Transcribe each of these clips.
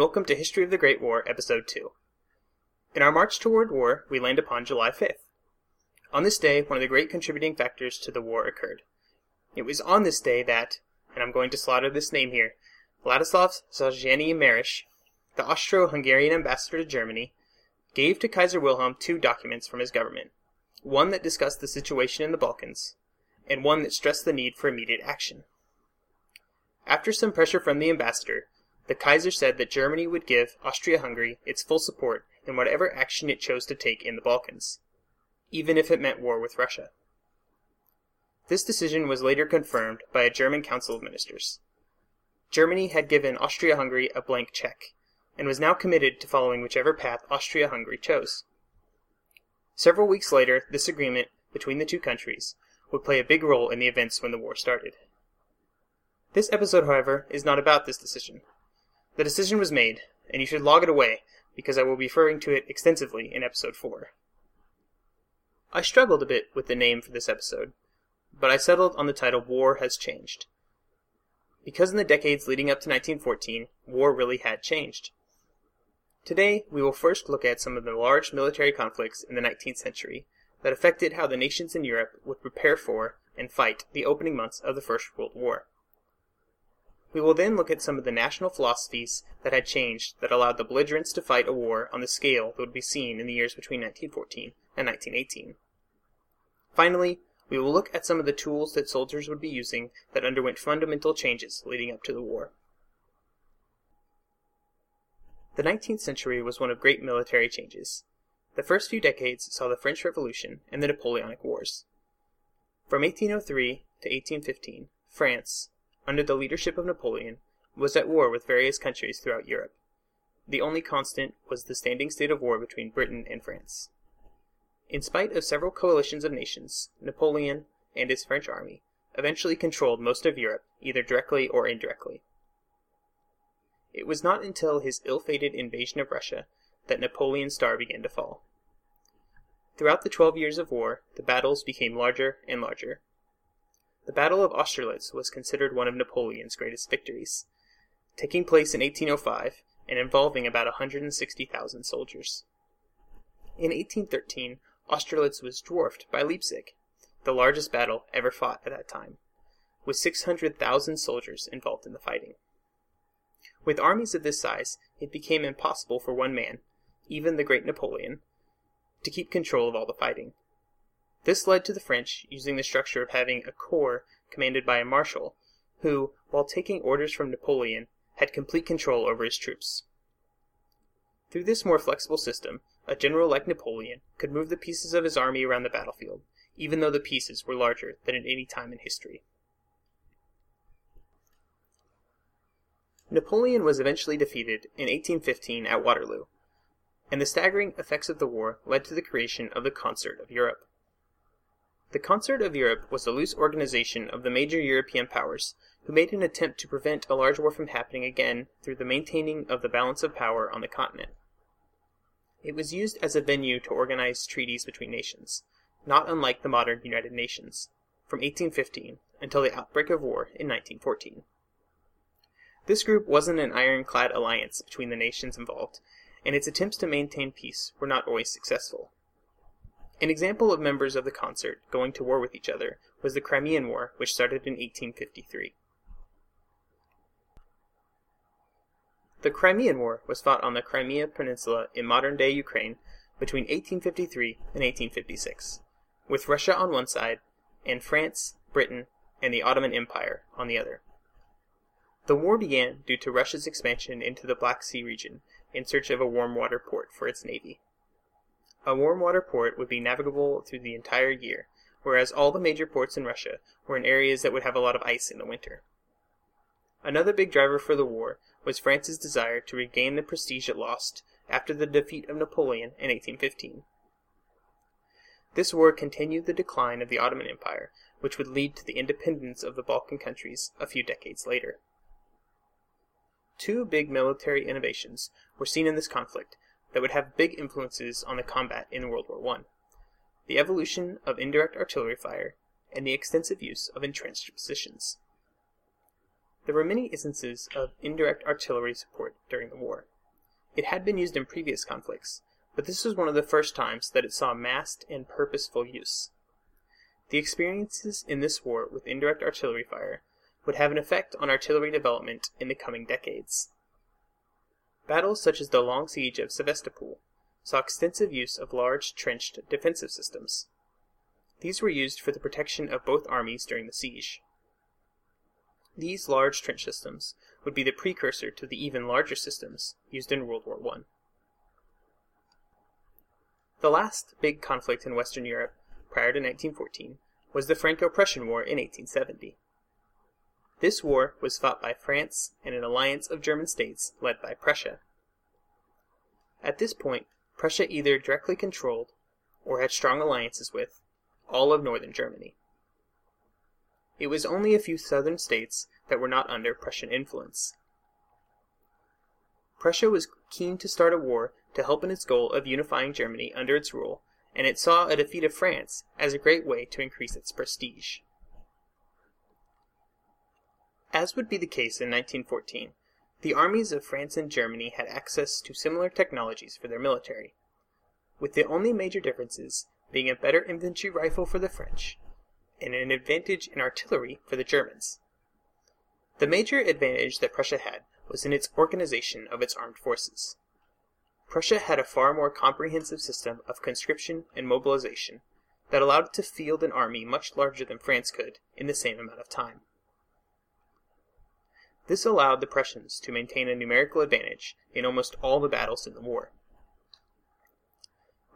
Welcome to History of the Great War, Episode 2. In our march toward war, we land upon July 5th. On this day, one of the great contributing factors to the war occurred. It was on this day that, and I'm going to slaughter this name here, Ladislav Zaljany Marish, the Austro-Hungarian ambassador to Germany, gave to Kaiser Wilhelm two documents from his government, one that discussed the situation in the Balkans, and one that stressed the need for immediate action. After some pressure from the ambassador, the Kaiser said that Germany would give Austria-Hungary its full support in whatever action it chose to take in the Balkans, even if it meant war with Russia. This decision was later confirmed by a German Council of Ministers. Germany had given Austria-Hungary a blank check, and was now committed to following whichever path Austria-Hungary chose. Several weeks later, this agreement between the two countries would play a big role in the events when the war started. This episode, however, is not about this decision. The decision was made, and you should log it away because I will be referring to it extensively in episode 4. I struggled a bit with the name for this episode, but I settled on the title War Has Changed. Because in the decades leading up to 1914, war really had changed. Today, we will first look at some of the large military conflicts in the 19th century that affected how the nations in Europe would prepare for and fight the opening months of the First World War. We will then look at some of the national philosophies that had changed that allowed the belligerents to fight a war on the scale that would be seen in the years between 1914 and 1918. Finally, we will look at some of the tools that soldiers would be using that underwent fundamental changes leading up to the war. The 19th century was one of great military changes. The first few decades saw the French Revolution and the Napoleonic Wars. From 1803 to 1815, France, under the leadership of Napoleon, was at war with various countries throughout Europe. The only constant was the standing state of war between Britain and France. In spite of several coalitions of nations, Napoleon and his French army eventually controlled most of Europe, either directly or indirectly. It was not until his ill-fated invasion of Russia that Napoleon's star began to fall. Throughout the twelve years of war, the battles became larger and larger. The Battle of Austerlitz was considered one of Napoleon's greatest victories, taking place in 1805 and involving about 160,000 soldiers. In 1813, Austerlitz was dwarfed by Leipzig, the largest battle ever fought at that time, with 600,000 soldiers involved in the fighting. With armies of this size, it became impossible for one man, even the great Napoleon, to keep control of all the fighting. This led to the French using the structure of having a corps commanded by a marshal, who, while taking orders from Napoleon, had complete control over his troops. Through this more flexible system, a general like Napoleon could move the pieces of his army around the battlefield, even though the pieces were larger than at any time in history. Napoleon was eventually defeated in 1815 at Waterloo, and the staggering effects of the war led to the creation of the Concert of Europe. The Concert of Europe was a loose organization of the major European powers, who made an attempt to prevent a large war from happening again through the maintaining of the balance of power on the continent. It was used as a venue to organize treaties between nations, not unlike the modern United Nations, from 1815 until the outbreak of war in 1914. This group wasn't an ironclad alliance between the nations involved, and its attempts to maintain peace were not always successful. An example of members of the concert going to war with each other was the Crimean War, which started in 1853. The Crimean War was fought on the Crimea Peninsula in modern day Ukraine between 1853 and 1856, with Russia on one side and France, Britain, and the Ottoman Empire on the other. The war began due to Russia's expansion into the Black Sea region in search of a warm water port for its navy. A warm water port would be navigable through the entire year, whereas all the major ports in Russia were in areas that would have a lot of ice in the winter. Another big driver for the war was France's desire to regain the prestige it lost after the defeat of Napoleon in 1815. This war continued the decline of the Ottoman Empire, which would lead to the independence of the Balkan countries a few decades later. Two big military innovations were seen in this conflict that would have big influences on the combat in World War I the evolution of indirect artillery fire and the extensive use of entrenched positions. There were many instances of indirect artillery support during the war. It had been used in previous conflicts, but this was one of the first times that it saw massed and purposeful use. The experiences in this war with indirect artillery fire would have an effect on artillery development in the coming decades. Battles such as the long siege of Sevastopol saw extensive use of large trenched defensive systems. These were used for the protection of both armies during the siege. These large trench systems would be the precursor to the even larger systems used in World War I. The last big conflict in Western Europe prior to 1914 was the Franco-Prussian War in 1870. This war was fought by France and an alliance of German states led by Prussia. At this point, Prussia either directly controlled, or had strong alliances with, all of northern Germany. It was only a few southern states that were not under Prussian influence. Prussia was keen to start a war to help in its goal of unifying Germany under its rule, and it saw a defeat of France as a great way to increase its prestige. As would be the case in 1914, the armies of France and Germany had access to similar technologies for their military, with the only major differences being a better infantry rifle for the French and an advantage in artillery for the Germans. The major advantage that Prussia had was in its organization of its armed forces. Prussia had a far more comprehensive system of conscription and mobilization that allowed it to field an army much larger than France could in the same amount of time. This allowed the Prussians to maintain a numerical advantage in almost all the battles in the war.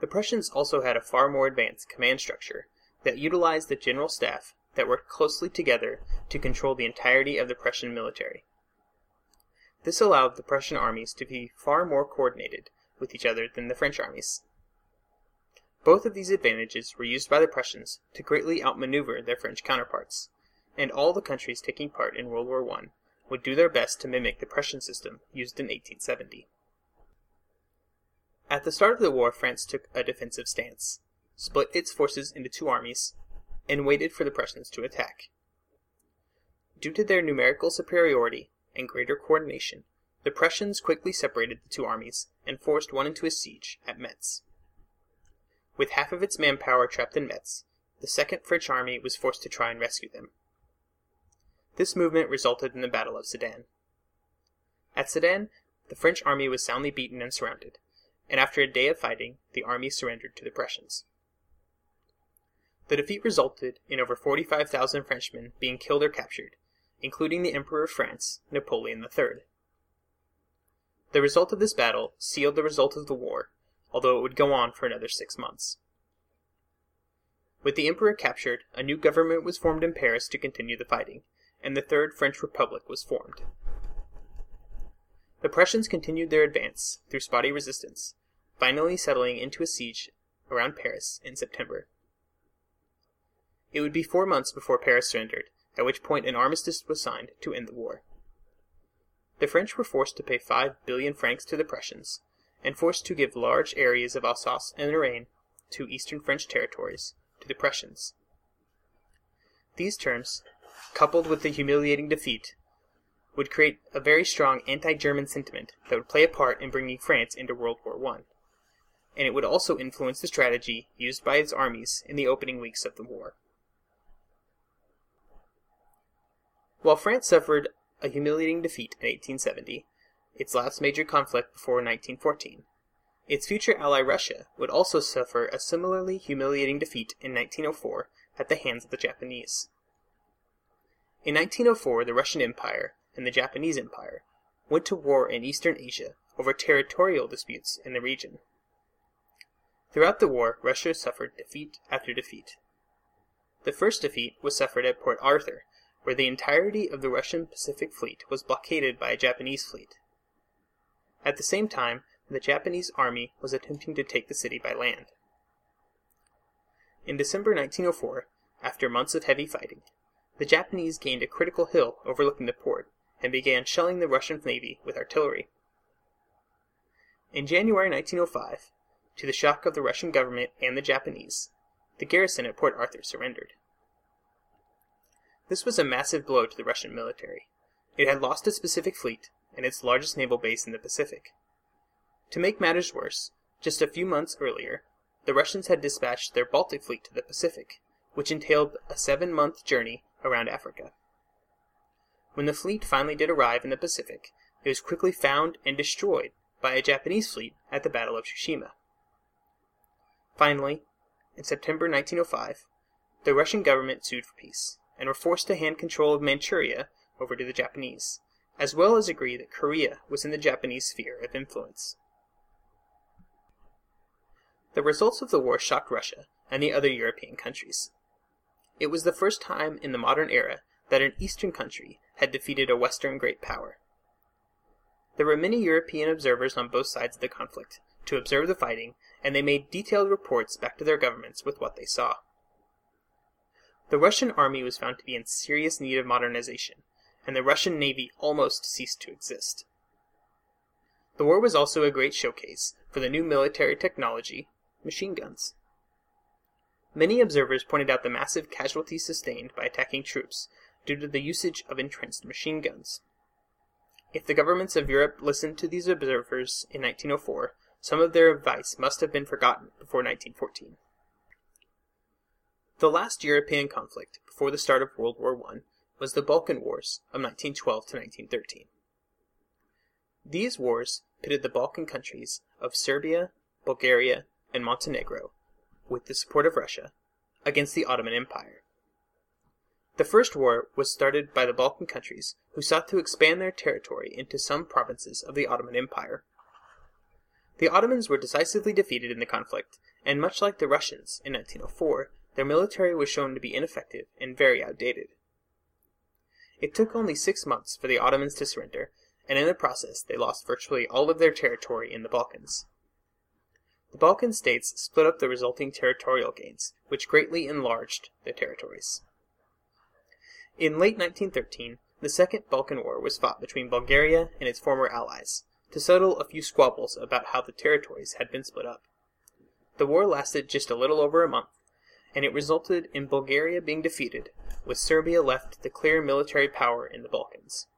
The Prussians also had a far more advanced command structure that utilized the general staff that worked closely together to control the entirety of the Prussian military. This allowed the Prussian armies to be far more coordinated with each other than the French armies. Both of these advantages were used by the Prussians to greatly outmaneuver their French counterparts, and all the countries taking part in World War I would do their best to mimic the Prussian system used in 1870. At the start of the war, France took a defensive stance split its forces into two armies, and waited for the Prussians to attack. Due to their numerical superiority and greater coordination, the Prussians quickly separated the two armies and forced one into a siege at Metz. With half of its manpower trapped in Metz, the Second French Army was forced to try and rescue them. This movement resulted in the Battle of Sedan. At Sedan, the French army was soundly beaten and surrounded, and after a day of fighting, the army surrendered to the Prussians. The defeat resulted in over 45,000 Frenchmen being killed or captured, including the Emperor of France, Napoleon III. The result of this battle sealed the result of the war, although it would go on for another six months. With the Emperor captured, a new government was formed in Paris to continue the fighting, and the Third French Republic was formed. The Prussians continued their advance through spotty resistance, finally settling into a siege around Paris in September It would be four months before Paris surrendered, at which point an armistice was signed to end the war. The French were forced to pay 5 billion francs to the Prussians, and forced to give large areas of Alsace and Lorraine, two eastern French territories, to the Prussians. These terms, coupled with the humiliating defeat, would create a very strong anti-German sentiment that would play a part in bringing France into World War I, and it would also influence the strategy used by its armies in the opening weeks of the war. While France suffered a humiliating defeat in 1870, its last major conflict before 1914, its future ally Russia would also suffer a similarly humiliating defeat in 1904 at the hands of the Japanese. In 1904, the Russian Empire and the Japanese Empire went to war in Eastern Asia over territorial disputes in the region. Throughout the war, Russia suffered defeat after defeat. The first defeat was suffered at Port Arthur, where the entirety of the Russian Pacific Fleet was blockaded by a Japanese fleet. At the same time, the Japanese army was attempting to take the city by land. In December 1904, after months of heavy fighting, the Japanese gained a critical hill overlooking the port and began shelling the Russian navy with artillery. In January 1905, to the shock of the Russian government and the Japanese, the garrison at Port Arthur surrendered. This was a massive blow to the Russian military. It had lost its Pacific fleet and its largest naval base in the Pacific. To make matters worse, just a few months earlier, the Russians had dispatched their Baltic fleet to the Pacific, which entailed a seven month journey around Africa. When the fleet finally did arrive in the Pacific, it was quickly found and destroyed by a Japanese fleet at the Battle of Tsushima. Finally, in September 1905, the Russian government sued for peace and were forced to hand control of Manchuria over to the Japanese, as well as agree that Korea was in the Japanese sphere of influence. The results of the war shocked Russia and the other European countries. It was the first time in the modern era that an Eastern country had defeated a Western great power. There were many European observers on both sides of the conflict to observe the fighting, and they made detailed reports back to their governments with what they saw. The Russian army was found to be in serious need of modernization, and the Russian navy almost ceased to exist. The war was also a great showcase for the new military technology, machine guns. Many observers pointed out the massive casualties sustained by attacking troops due to the usage of entrenched machine guns. If the governments of Europe listened to these observers in 1904, some of their advice must have been forgotten before 1914. The last European conflict before the start of World War I was the Balkan Wars of 1912 to 1913. These wars pitted the Balkan countries of Serbia, Bulgaria, and Montenegro, with the support of Russia, against the Ottoman Empire. The first war was started by the Balkan countries, who sought to expand their territory into some provinces of the Ottoman Empire. The Ottomans were decisively defeated in the conflict, and much like the Russians in 1904, their military was shown to be ineffective and very outdated. It took only six months for the Ottomans to surrender, and in the process they lost virtually all of their territory in the Balkans. The Balkan states split up the resulting territorial gains, which greatly enlarged their territories. In late 1913, the Second Balkan War was fought between Bulgaria and its former allies, to settle a few squabbles about how the territories had been split up. The war lasted just a little over a month, and it resulted in Bulgaria being defeated, with Serbia left the clear military power in the Balkans.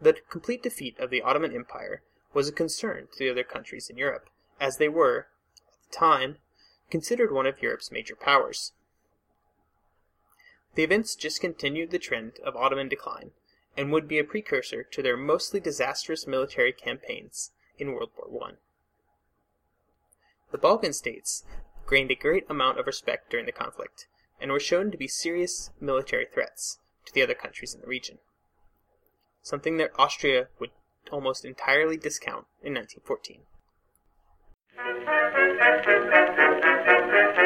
The complete defeat of the Ottoman Empire was a concern to the other countries in Europe, as they were, at the time, considered one of Europe's major powers. The events just continued the trend of Ottoman decline, and would be a precursor to their mostly disastrous military campaigns in World War I. The Balkan states gained a great amount of respect during the conflict, and were shown to be serious military threats to the other countries in the region, something that Austria would almost entirely discount in 1914. Thank you.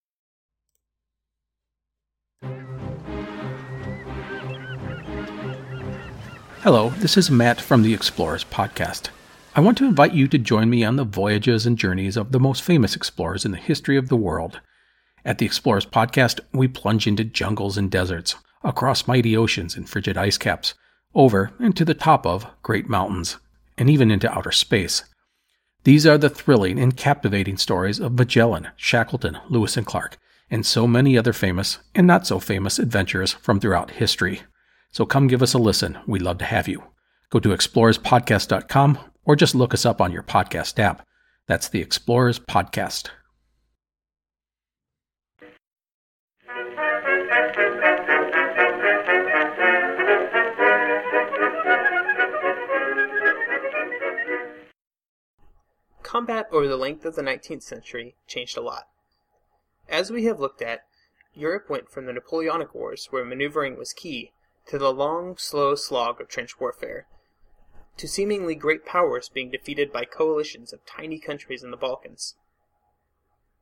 Hello, this is Matt from the Explorers Podcast. I want to invite you to join me on the voyages and journeys of the most famous explorers in the history of the world. At the Explorers Podcast, we plunge into jungles and deserts, across mighty oceans and frigid ice caps, over and to the top of great mountains, and even into outer space. These are the thrilling and captivating stories of Magellan, Shackleton, Lewis and Clark, and so many other famous and not so famous adventurers from throughout history. So come give us a listen. We'd love to have you. Go to explorerspodcast.com or just look us up on your podcast app. That's the Explorers Podcast. Combat over the length of the 19th century changed a lot. As we have looked at, Europe went from the Napoleonic Wars, where maneuvering was key, to the long, slow slog of trench warfare, to seemingly great powers being defeated by coalitions of tiny countries in the Balkans.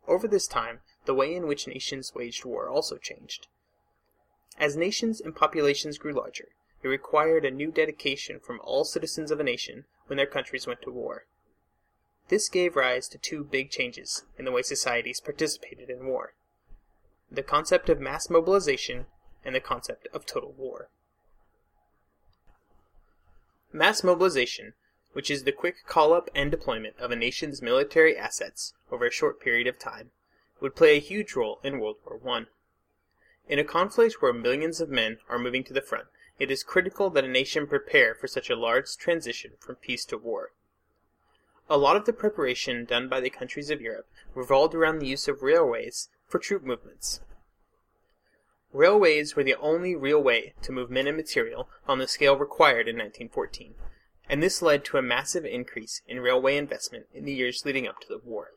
Over this time, the way in which nations waged war also changed. As nations and populations grew larger, it required a new dedication from all citizens of a nation when their countries went to war. This gave rise to two big changes in the way societies participated in war the concept of mass mobilization and the concept of total war. Mass mobilization, which is the quick call up and deployment of a nation's military assets over a short period of time, would play a huge role in World War I. In a conflict where millions of men are moving to the front, it is critical that a nation prepare for such a large transition from peace to war. A lot of the preparation done by the countries of Europe revolved around the use of railways for troop movements. Railways were the only real way to move men and material on the scale required in 1914, and this led to a massive increase in railway investment in the years leading up to the war.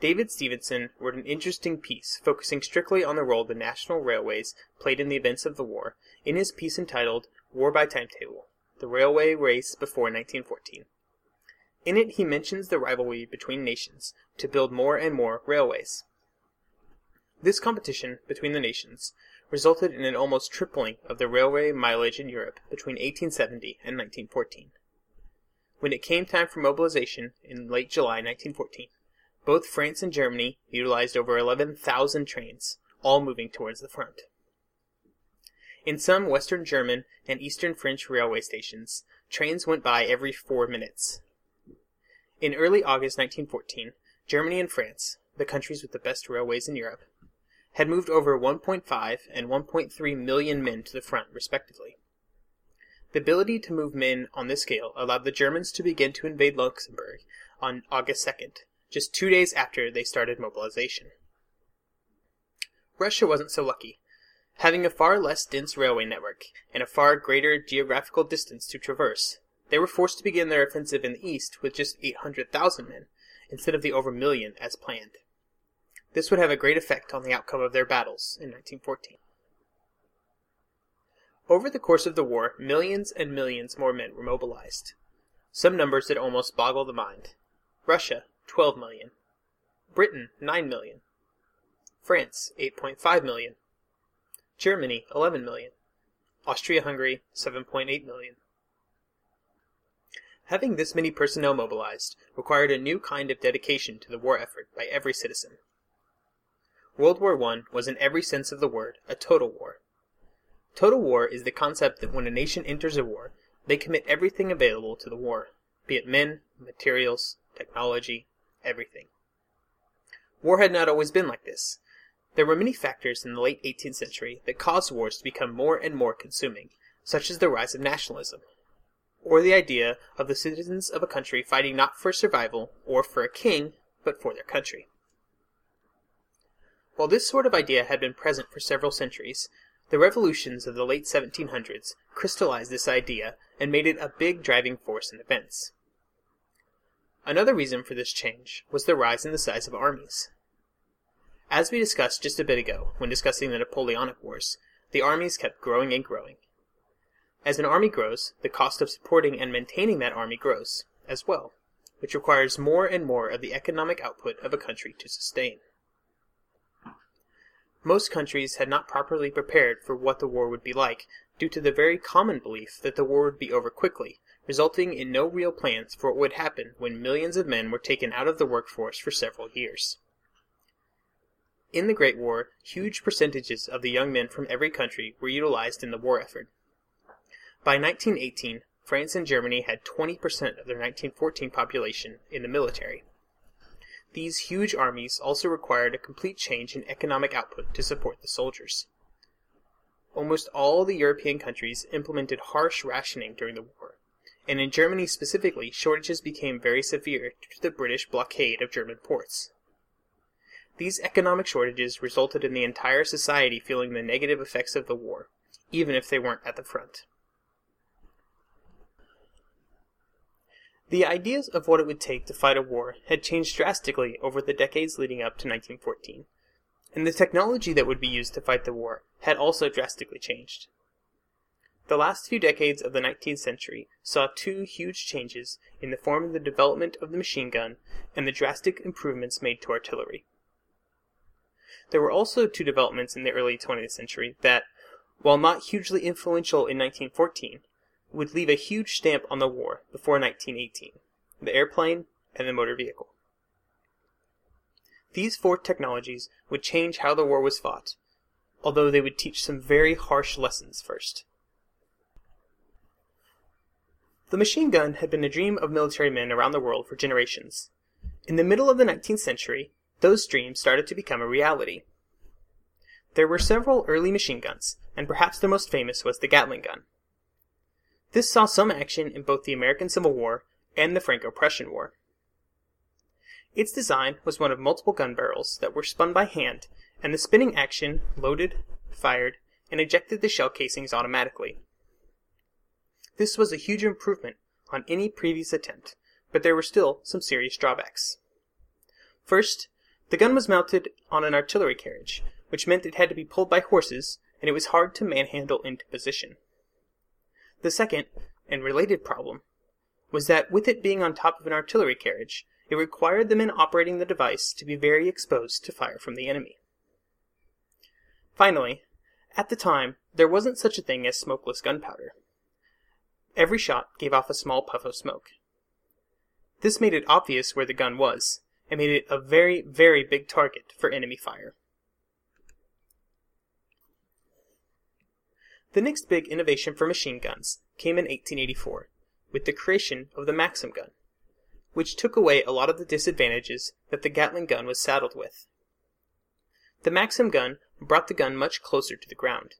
David Stevenson wrote an interesting piece focusing strictly on the role the national railways played in the events of the war in his piece entitled War by Timetable The Railway Race Before 1914. In it, he mentions the rivalry between nations to build more and more railways. This competition between the nations resulted in an almost tripling of the railway mileage in Europe between 1870 and 1914. When it came time for mobilization in late July 1914, both France and Germany utilized over 11,000 trains, all moving towards the front. In some Western German and Eastern French railway stations, trains went by every four minutes. In early August 1914, Germany and France, the countries with the best railways in Europe, had moved over 1.5 and 1.3 million men to the front, respectively. The ability to move men on this scale allowed the Germans to begin to invade Luxembourg on August 2nd, just two days after they started mobilization. Russia wasn't so lucky. Having a far less dense railway network and a far greater geographical distance to traverse, they were forced to begin their offensive in the east with just 800,000 men, instead of the over million as planned. This would have a great effect on the outcome of their battles in 1914. Over the course of the war, millions and millions more men were mobilized. Some numbers that almost boggle the mind. Russia, 12 million. Britain, 9 million. France, 8.5 million. Germany, 11 million. Austria-Hungary, 7.8 million. Having this many personnel mobilized required a new kind of dedication to the war effort by every citizen. World War I was in every sense of the word a total war. Total war is the concept that when a nation enters a war, they commit everything available to the war, be it men, materials, technology, everything. War had not always been like this. There were many factors in the late 18th century that caused wars to become more and more consuming, such as the rise of nationalism, or the idea of the citizens of a country fighting not for survival or for a king, but for their country. While this sort of idea had been present for several centuries, the revolutions of the late 1700s crystallized this idea and made it a big driving force in events. Another reason for this change was the rise in the size of armies. As we discussed just a bit ago when discussing the Napoleonic Wars, the armies kept growing and growing. As an army grows, the cost of supporting and maintaining that army grows, as well, which requires more and more of the economic output of a country to sustain. Most countries had not properly prepared for what the war would be like due to the very common belief that the war would be over quickly, resulting in no real plans for what would happen when millions of men were taken out of the workforce for several years. In the Great War, huge percentages of the young men from every country were utilized in the war effort. By 1918, France and Germany had 20% of their 1914 population in the military. These huge armies also required a complete change in economic output to support the soldiers. Almost all the European countries implemented harsh rationing during the war, and in Germany specifically, shortages became very severe due to the British blockade of German ports. These economic shortages resulted in the entire society feeling the negative effects of the war, even if they weren't at the front. The ideas of what it would take to fight a war had changed drastically over the decades leading up to 1914, and the technology that would be used to fight the war had also drastically changed. The last few decades of the 19th century saw two huge changes in the form of the development of the machine gun and the drastic improvements made to artillery. There were also two developments in the early 20th century that, while not hugely influential in 1914, would leave a huge stamp on the war before 1918 the airplane and the motor vehicle. These four technologies would change how the war was fought, although they would teach some very harsh lessons first. The machine gun had been a dream of military men around the world for generations. In the middle of the 19th century, those dreams started to become a reality. There were several early machine guns, and perhaps the most famous was the Gatling gun. This saw some action in both the American Civil War and the Franco-Prussian War. Its design was one of multiple gun barrels that were spun by hand, and the spinning action loaded, fired, and ejected the shell casings automatically. This was a huge improvement on any previous attempt, but there were still some serious drawbacks. First, the gun was mounted on an artillery carriage, which meant it had to be pulled by horses, and it was hard to manhandle into position. The second, and related problem, was that with it being on top of an artillery carriage, it required the men operating the device to be very exposed to fire from the enemy. Finally, at the time, there wasn't such a thing as smokeless gunpowder. Every shot gave off a small puff of smoke. This made it obvious where the gun was, and made it a very, very big target for enemy fire. The next big innovation for machine guns came in 1884, with the creation of the Maxim gun, which took away a lot of the disadvantages that the Gatling gun was saddled with. The Maxim gun brought the gun much closer to the ground,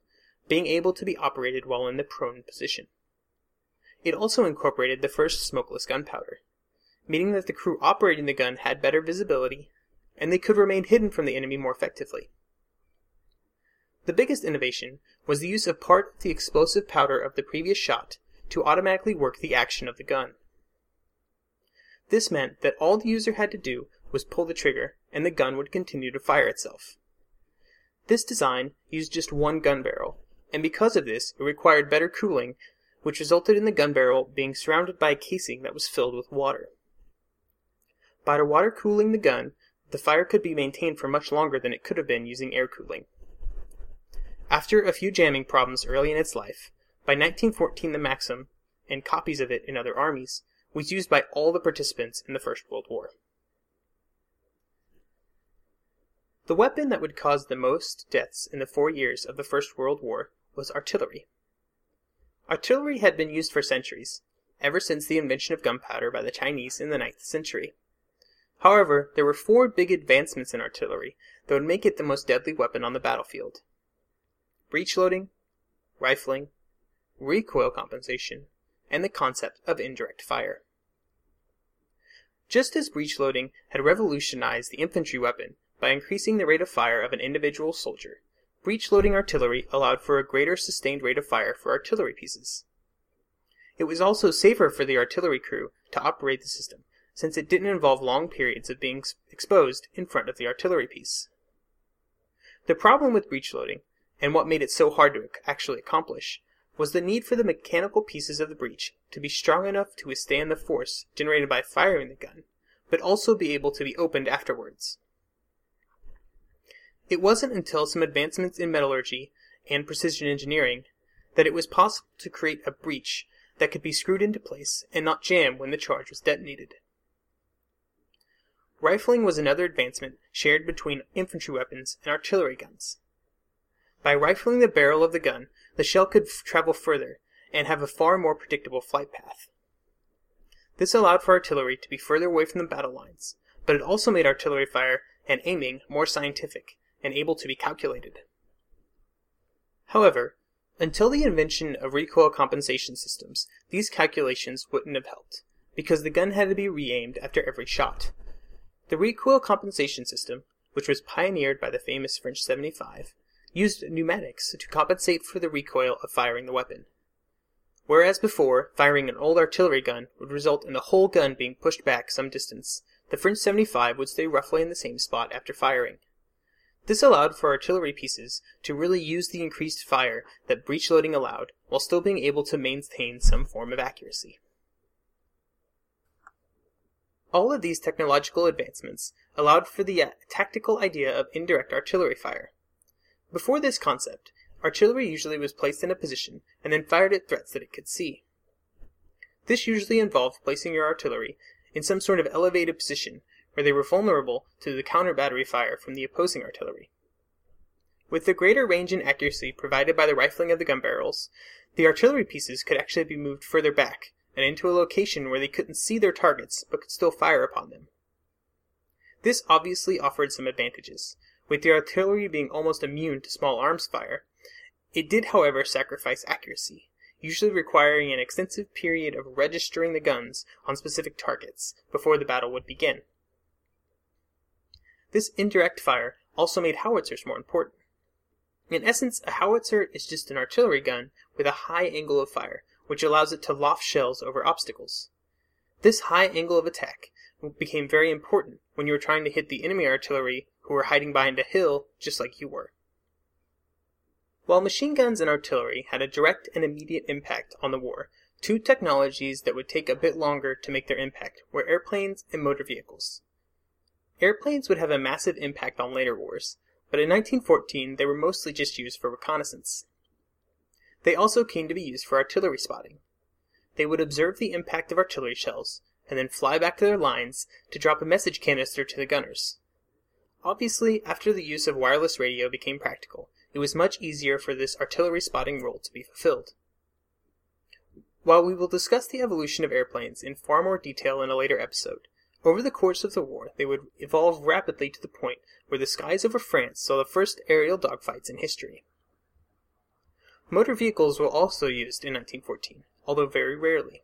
being able to be operated while in the prone position. It also incorporated the first smokeless gunpowder, meaning that the crew operating the gun had better visibility, and they could remain hidden from the enemy more effectively. The biggest innovation was the use of part of the explosive powder of the previous shot to automatically work the action of the gun. This meant that all the user had to do was pull the trigger, and the gun would continue to fire itself. This design used just one gun barrel, and because of this, it required better cooling, which resulted in the gun barrel being surrounded by a casing that was filled with water. By the water cooling the gun, the fire could be maintained for much longer than it could have been using air cooling. After a few jamming problems early in its life, by 1914 the Maxim, and copies of it in other armies, was used by all the participants in the First World War. The weapon that would cause the most deaths in the four years of the First World War was artillery. Artillery had been used for centuries, ever since the invention of gunpowder by the Chinese in the ninth century. However, there were four big advancements in artillery that would make it the most deadly weapon on the battlefield breech loading, rifling, recoil compensation, and the concept of indirect fire. Just as breech loading had revolutionized the infantry weapon by increasing the rate of fire of an individual soldier, breech loading artillery allowed for a greater sustained rate of fire for artillery pieces. It was also safer for the artillery crew to operate the system, since it didn't involve long periods of being exposed in front of the artillery piece. The problem with breech loading, and what made it so hard to actually accomplish, was the need for the mechanical pieces of the breech to be strong enough to withstand the force generated by firing the gun, but also be able to be opened afterwards. It wasn't until some advancements in metallurgy and precision engineering that it was possible to create a breech that could be screwed into place and not jam when the charge was detonated. Rifling was another advancement shared between infantry weapons and artillery guns. By rifling the barrel of the gun, the shell could travel further and have a far more predictable flight path. This allowed for artillery to be further away from the battle lines, but it also made artillery fire and aiming more scientific and able to be calculated. However, until the invention of recoil compensation systems, these calculations wouldn't have helped, because the gun had to be re-aimed after every shot. The recoil compensation system, which was pioneered by the famous French 75, used pneumatics to compensate for the recoil of firing the weapon. Whereas before, firing an old artillery gun would result in the whole gun being pushed back some distance, the French 75 would stay roughly in the same spot after firing. This allowed for artillery pieces to really use the increased fire that breech loading allowed, while still being able to maintain some form of accuracy. All of these technological advancements allowed for the uh, tactical idea of indirect artillery fire. Before this concept, artillery usually was placed in a position and then fired at threats that it could see. This usually involved placing your artillery in some sort of elevated position where they were vulnerable to the counter battery fire from the opposing artillery. With the greater range and accuracy provided by the rifling of the gun barrels, the artillery pieces could actually be moved further back and into a location where they couldn't see their targets but could still fire upon them. This obviously offered some advantages, with the artillery being almost immune to small arms fire. It did, however, sacrifice accuracy, usually requiring an extensive period of registering the guns on specific targets before the battle would begin. This indirect fire also made howitzers more important. In essence, a howitzer is just an artillery gun with a high angle of fire, which allows it to loft shells over obstacles. This high angle of attack became very important when you were trying to hit the enemy artillery who were hiding behind a hill just like you were. While machine guns and artillery had a direct and immediate impact on the war, two technologies that would take a bit longer to make their impact were airplanes and motor vehicles. Airplanes would have a massive impact on later wars, but in 1914 they were mostly just used for reconnaissance. They also came to be used for artillery spotting. They would observe the impact of artillery shells, and then fly back to their lines to drop a message canister to the gunners. Obviously, after the use of wireless radio became practical, it was much easier for this artillery spotting role to be fulfilled. While we will discuss the evolution of airplanes in far more detail in a later episode, over the course of the war they would evolve rapidly to the point where the skies over France saw the first aerial dogfights in history. Motor vehicles were also used in 1914, although very rarely.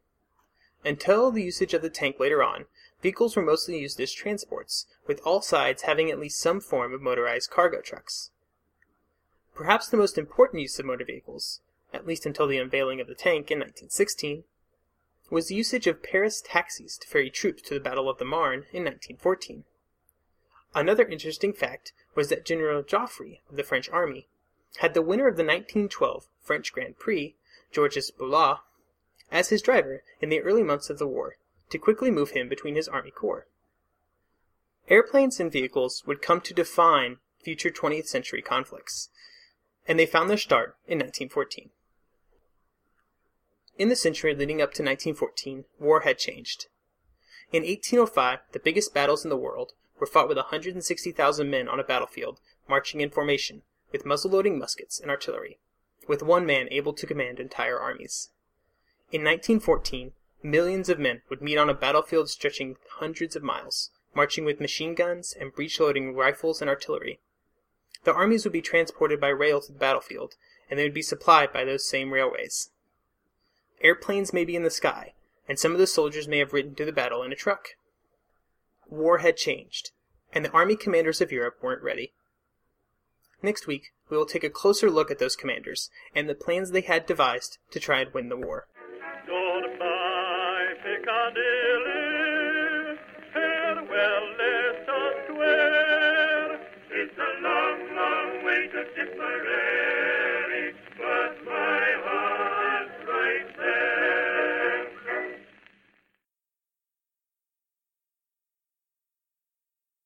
Until the usage of the tank later on, vehicles were mostly used as transports, with all sides having at least some form of motorized cargo trucks. Perhaps the most important use of motor vehicles, at least until the unveiling of the tank in 1916, was the usage of Paris taxis to ferry troops to the Battle of the Marne in 1914. Another interesting fact was that General Joffre of the French army had the winner of the 1912 French Grand Prix, Georges Boillot, as his driver in the early months of the war to quickly move him between his army corps. Airplanes and vehicles would come to define future 20th century conflicts, and they found their start in 1914. In the century leading up to 1914, war had changed. In 1805, the biggest battles in the world were fought with 160,000 men on a battlefield, marching in formation, with muzzle-loading muskets and artillery, with one man able to command entire armies. In 1914 millions of men would meet on a battlefield stretching hundreds of miles, marching with machine guns and breech loading rifles and artillery. The armies would be transported by rail to the battlefield, and they would be supplied by those same railways. Airplanes may be in the sky, and some of the soldiers may have ridden to the battle in a truck. War had changed, and the army commanders of Europe weren't ready. Next week, we will take a closer look at those commanders and the plans they had devised to try and win the war. Well, let us swear it's a long, long way to Tipperary.